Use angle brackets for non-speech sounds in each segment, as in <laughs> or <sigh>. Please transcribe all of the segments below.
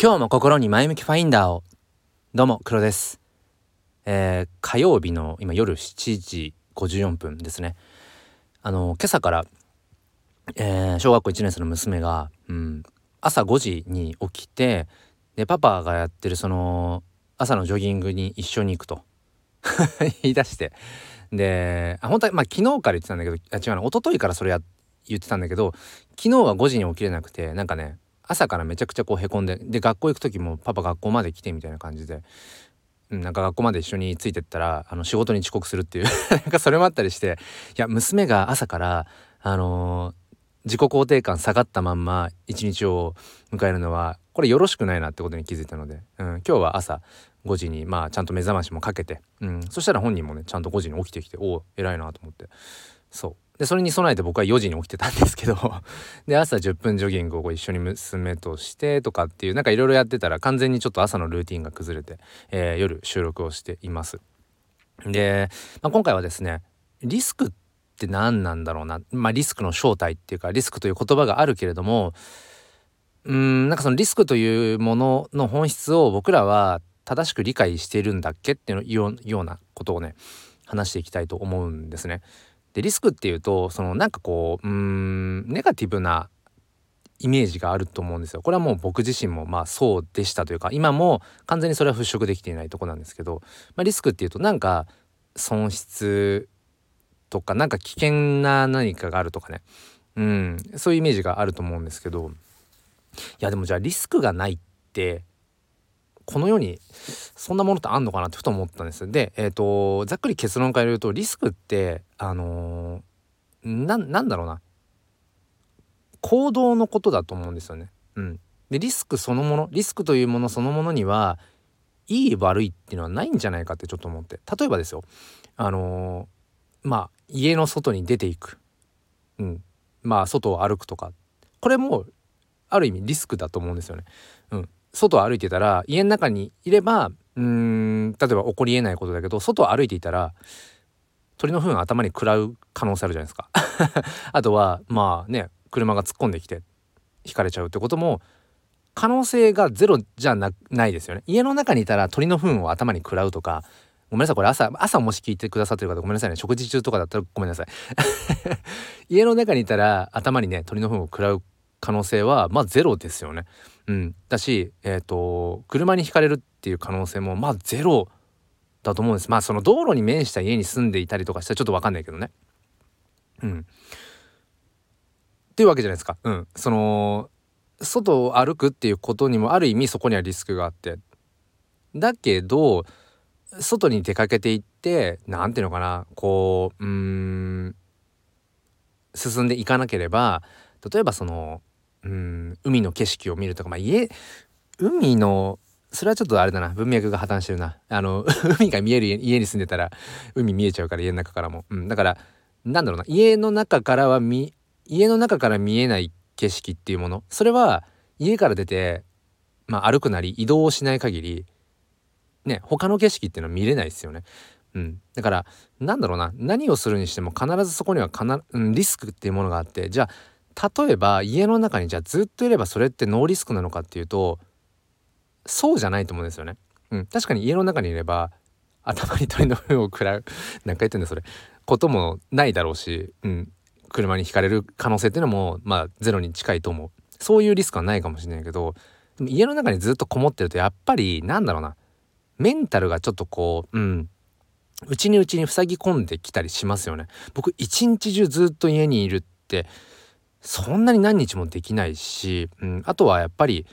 今日も心に前向きファインダーを。どうも黒です。えー、火曜日の今夜7時54分ですね。あの今朝からえー、小学校1年生の娘が、うん、朝5時に起きてでパパがやってるその朝のジョギングに一緒に行くと。<laughs> 言い出して。であ本当はまあ昨日から言ってたんだけどあ違うな一昨日からそれや言ってたんだけど昨日は5時に起きれなくてなんかね朝からめちゃくちゃこうへこんでで学校行く時もパパ学校まで来てみたいな感じで、なんか学校まで一緒についてったらあの仕事に遅刻するっていう。<laughs> なんかそれもあったりしていや娘が朝からあのー、自己肯定感下がったまんま一日を迎えるのはこれよろしくないなってことに気づいたので、うん、今日は朝5時にまあちゃんと目覚ましもかけて、うん、そしたら本人もねちゃんと5時に起きてきておお偉いなと思って。そう。でそれに備えて僕は4時に起きてたんですけど <laughs> で朝10分ジョギングを一緒に娘としてとかっていうなんかいろいろやってたら完全にちょっと朝のルーティンが崩れて、えー、夜収録をしています。で、まあ、今回はですねリスクって何なんだろうな、まあ、リスクの正体っていうかリスクという言葉があるけれどもうんなんかそのリスクというものの本質を僕らは正しく理解しているんだっけっていうようなことをね話していきたいと思うんですね。でリスクっていうとそのなんかこううんネガティブなイメージがあると思うんですよ。これはもう僕自身もまあそうでしたというか今も完全にそれは払拭できていないとこなんですけど、まあ、リスクっていうとなんか損失とかなんか危険な何かがあるとかねうんそういうイメージがあると思うんですけどいやでもじゃあリスクがないってこの世にそんなものってあんのかなってふと思ったんです。で、えっ、ー、とざっくり結論から言うとリスクってあのー、なんだろうな。行動のことだと思うんですよね。うん、でリスクそのものリスクというものそのものにはいい悪いっていうのはないんじゃないかってちょっと思って。例えばですよ。あのー、まあ家の外に出ていく、うん、まあ外を歩くとか。これもある意味リスクだと思うんですよね。うん、外を歩いてたら家の中にいればうん例えば起こりえないことだけど外を歩いていたら鳥の糞頭に食らう可能性あるじゃないですか。<laughs> あとはまあね車が突っ込んできて引かれちゃうってことも可能性がゼロじゃないですよね。家の中にいたら鳥の糞を頭に食らうとかごめんなさいこれ朝朝もし聞いてくださってる方ごめんなさいね。食事中とかだったらごめんなさい。<laughs> 家の中にいたら頭にね鳥の糞を食らう可能性はまあゼロですよね。うん、だし、えーと、車にひかれるっていう可能性もまあゼロだと思うんです。まあその道路に面した家に住んでいたりとかしたらちょっと分かんないけどね。うん。っていうわけじゃないですか。うん。その外を歩くっていうことにもある意味そこにはリスクがあって。だけど外に出かけていって何ていうのかなこううん進んでいかなければ例えばそのうん海の景色を見るとかまあ家海のそれはちょっとあれだな文脈が破綻してるな。あの <laughs> 海が見える家に住んでたら海見えちゃうから家の中からも、うん、だからなんだろうな家の中からは見家の中から見えない景色っていうもの。それは家から出て、まあ、歩くなり移動をしない限りね他の景色っていうのは見れないですよね。うん、だからなんだろうな何をするにしても必ずそこにはかな、うん、リスクっていうものがあってじゃあ例えば家の中にじゃあずっといればそれってノーリスクなのかっていうとそうじゃないと思うんですよね。うん、確かに家の中にいれば頭に鳥の糞を食らう。<laughs> 何回言ってんだそれ。こともないだろうし、うん、車にひかれる可能性っていうのもまあゼロに近いと思う。そういうリスクはないかもしれないけど家の中にずっとこもってるとやっぱりなんだろうな。メンタルがちょっとこううん。内に内に塞ぎ込んできたりしますよね。僕一日中ずっと家にいるってそんなに何日もできないし、うん、あとはやっぱり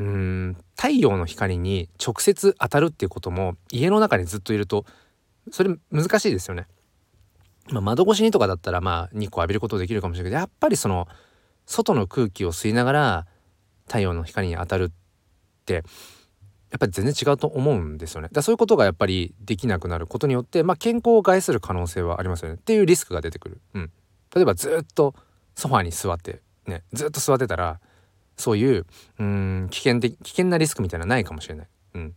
うん太陽の光に直接当たるっていうことも家の中にずっといるとそれ難しいですよね。まあ、窓越しにとかだったらまあ日光浴びることできるかもしれないけどやっぱりその外の空気を吸いながら太陽の光に当たるってやっぱり全然違うと思うんですよね。だそういうことがやっぱりできなくなることによって、まあ、健康を害する可能性はありますよねっていうリスクが出てくる。うん、例えばずっとソファーに座ってねずっと座ってたらそういううん危険的危険なリスクみたいなのないかもしれない。うん、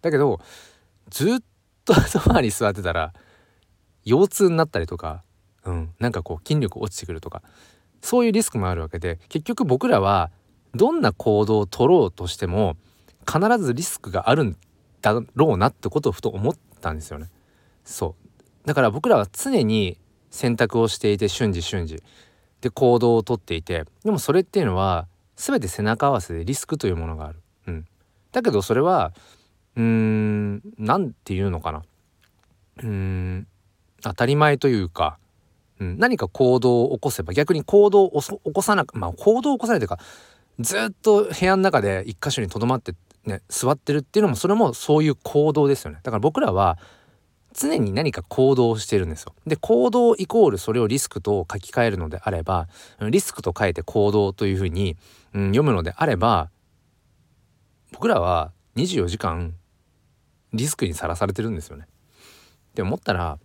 だけどずっと <laughs> ソファーに座ってたら腰痛になったりとか、うん、なんかこう筋力落ちてくるとかそういうリスクもあるわけで結局僕らはどんな行動を取ろうとしても必ずリスクがあるんだろうなってことをふと思ったんですよね。そうだから僕らは常に選択をしていて瞬時瞬時で行動をとっていてでもそれっていうのは全て背中合わせでリスクというものがある。うん、だけどそれはうーん何て言うのかな。うーん当たり前というか、うん、何か行動を起こせば逆に行動を起こさなくまあ行動を起こさないというかずっと部屋の中で一箇所にとどまってね座ってるっていうのもそれもそういう行動ですよね。だから僕らは常に何か行動をしてるんですよ。で行動イコールそれをリスクと書き換えるのであればリスクと書いて行動というふうに、うん、読むのであれば僕らは24時間リスクにさらされてるんですよね。って思ったら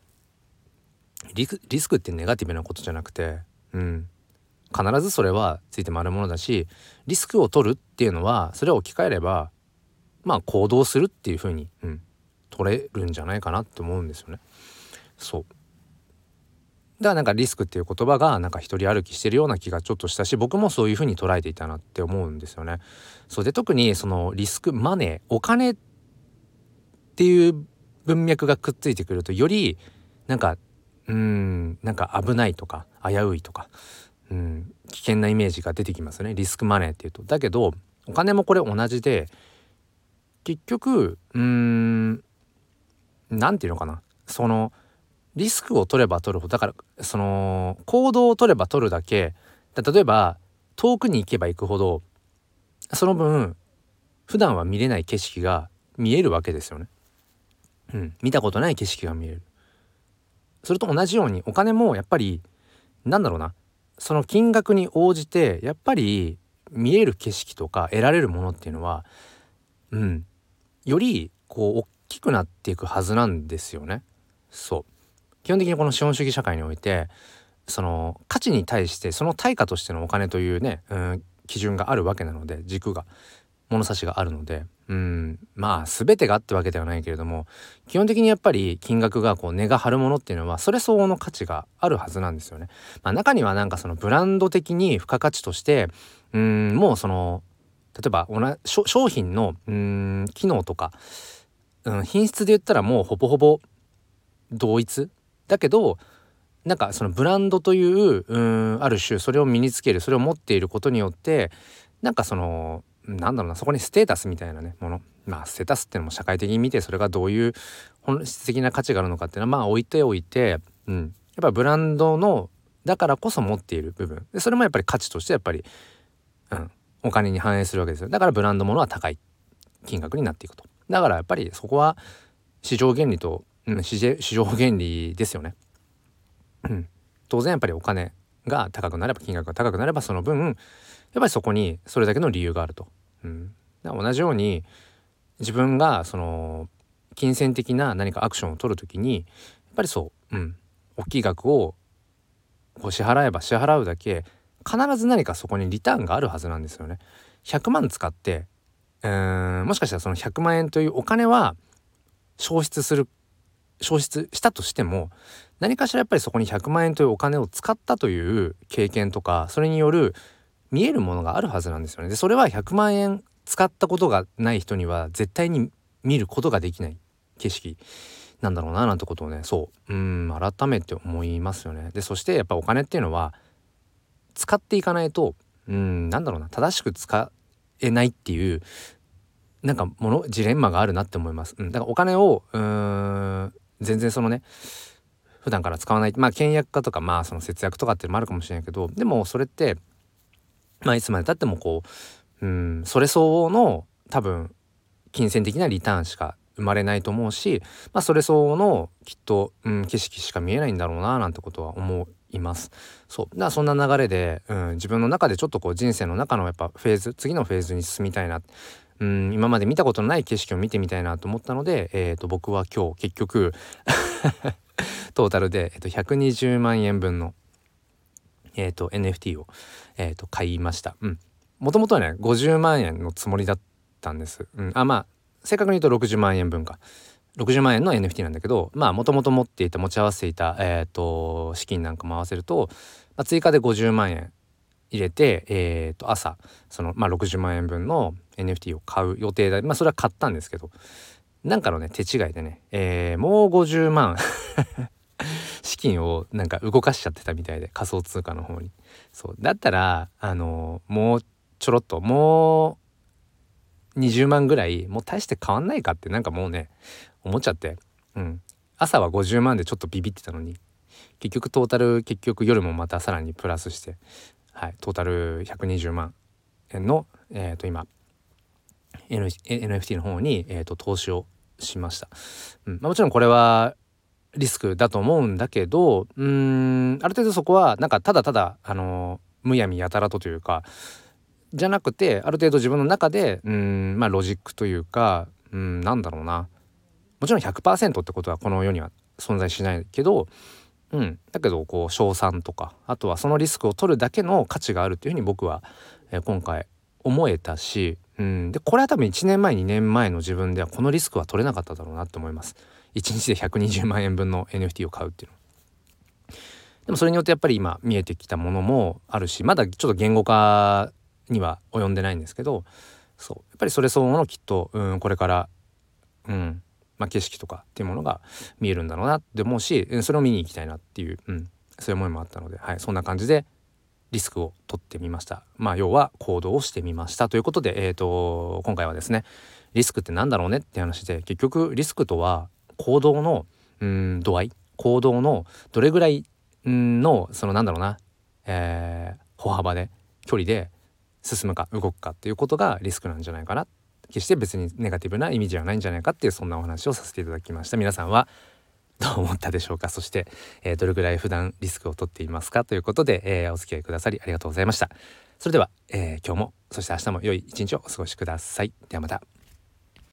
リスクってネガティブなことじゃなくて、うん、必ずそれはついて回るものだしリスクを取るっていうのはそれを置き換えればまあ行動するっていうふうに、うん、取れるんじゃないかなって思うんですよね。そうだからなんかリスクっていう言葉がなんか一人歩きしてるような気がちょっとしたし僕もそういうふうに捉えていたなって思うんですよね。そうで特にそのリスクマネーお金っていう文脈がくっついてくるとよりなんかうんなんか危ないとか危ういとかうん危険なイメージが出てきますねリスクマネーっていうと。だけどお金もこれ同じで結局うーん何て言うのかなそのリスクを取れば取るほどだからその行動を取れば取るだけ例えば遠くに行けば行くほどその分普段は見れない景色が見えるわけですよね。うん、見たことない景色が見える。それと同じようにお金もやっぱりなんだろうなその金額に応じてやっぱり見える景色とか得られるものっていうのはうんよりこう大きくなっていくはずなんですよね。そう基本的にこの資本主義社会においてその価値に対してその対価としてのお金というね、うん、基準があるわけなので軸が物差しがあるのでうんまあ全てがあってわけではないけれども基本的にやっぱり金額がこう値が張るものっていうのはそれ相応の価値があるはずなんですよね。まあ、中にはなんかそのブランド的に付加価値としてうんもうその例えば商品のうん機能とかうん、品質で言ったらもうほぼほぼ同一。だけどなんかそのブランドといううんある種それを身につけるそれを持っていることによってなんかそのなんだろうなそこにステータスみたいなねもの。まあステータスっていうのも社会的に見てそれがどういう本質的な価値があるのかっていうのはまあ置いておいて、うん、やっぱブランドのだからこそ持っている部分。でそれもやっぱり価値としてやっぱり、うん、お金に反映するわけですよ。だからブランドものは高い金額になっていくと。だからやっぱりそこは市場原理と、うん、市場原理ですよね。当然やっぱりお金が高くなれば金額が高くなればその分やっぱりそこにそれだけの理由があると。うん、同じように自分がその金銭的な何かアクションを取る時にやっぱりそう、うん、大きい額をこう支払えば支払うだけ必ず何かそこにリターンがあるはずなんですよね。100万使ってもしかしたらその100万円というお金は消失する消失したとしても何かしらやっぱりそこに100万円というお金を使ったという経験とかそれによる見えるものがあるはずなんですよね。でそれは100万円使ったことがない人には絶対に見ることができない景色なんだろうななんてことをねそううん改めて思いますよね。でそしてやっぱお金っていうのは使っていかないとうんなんだろうな正しく使えないっていうなんかものジレンマがあるなって思います。うん、だからお金をうーん全然そのね普段から使わない。まあ倹約家とかまあその節約とかっていうのもあるかもしれないけどでもそれってまあいつまでたってもこううんそれ相応の多分金銭的なリターンしか生まれないと思うし、まあ、それ相応のきっと、うん、景色しか見えないんだろうななんてことは思います。そうだそんな流れで、うん、自分の中でちょっとこう人生の中のやっぱフェーズ次のフェーズに進みたいな、うん、今まで見たことのない景色を見てみたいなと思ったので、えー、と僕は今日結局 <laughs> トータルで、えー、と120万円分の、えー、と NFT を、えー、と買いました。うんもともとはね50万円のつもりだったんです。うん、あまあ正確に言うと60万円分か。60万円の NFT なんだけどまあもともと持っていた持ち合わせていた、えーと、資金なんかも合わせると、まあ、追加で50万円入れて、えーと、朝その、まあ、60万円分の NFT を買う予定でまあそれは買ったんですけどなんかのね手違いでね、えー、もう50万 <laughs> 資金をなんか動かしちゃってたみたいで仮想通貨の方に。そうだったらあの、もうちょろっともう20万ぐらいもう大して変わんないかってなんかもうね思っちゃって。うん。朝は50万でちょっとビビってたのに。結局トータル結局夜もまたさらにプラスして。はい。トータル120万円のえ、ー、と今 NFT の方に、えーと、投資をしました、うん。まあ、もちろんこれはリスクだと思うんだけどうん。ある程度そこはなんかただただあのむやみやたらとというかじゃなくてある程度自分の中でうんまあロジックというかうんなんだろうな。もちろん100%ってことはこの世には存在しないけどうんだけどこう賞賛とかあとはそのリスクを取るだけの価値があるっていうふうに僕は、えー、今回思えたし、うん、でこれは多分1年前2年前の自分ではこのリスクは取れなかっただろうなって思います。1日で120万円分の NFT を買うっていうの。でもそれによってやっぱり今見えてきたものもあるしまだちょっと言語化には及んでないんですけどそうやっぱりそれ相応のきっと、うん、これからうんまあ、景色とかっていうものが見えるんだろうなって思うしそれを見に行きたいなっていう、うん、そういう思いもあったので、はい、そんな感じでリスクを取ってみました。まあ要は行動をしてみましたということで、えーと、今回はですねリスクって何だろうねって話で結局リスクとは行動のうん度合い行動のどれぐらいのそのなんだろうな、えー、歩幅で距離で進むか動くかっていうことがリスクなんじゃないかな。決して別にネガティブな意味じゃないんじゃないかっていうそんなお話をさせていただきました。皆さんはどう思ったでしょうか？そして、えー、どれぐらい普段リスクを取っていますかということで、えー、お付き合いくださりありがとうございました。それでは、えー、今日もそして明日も良い一日をお過ごしください。ではまた。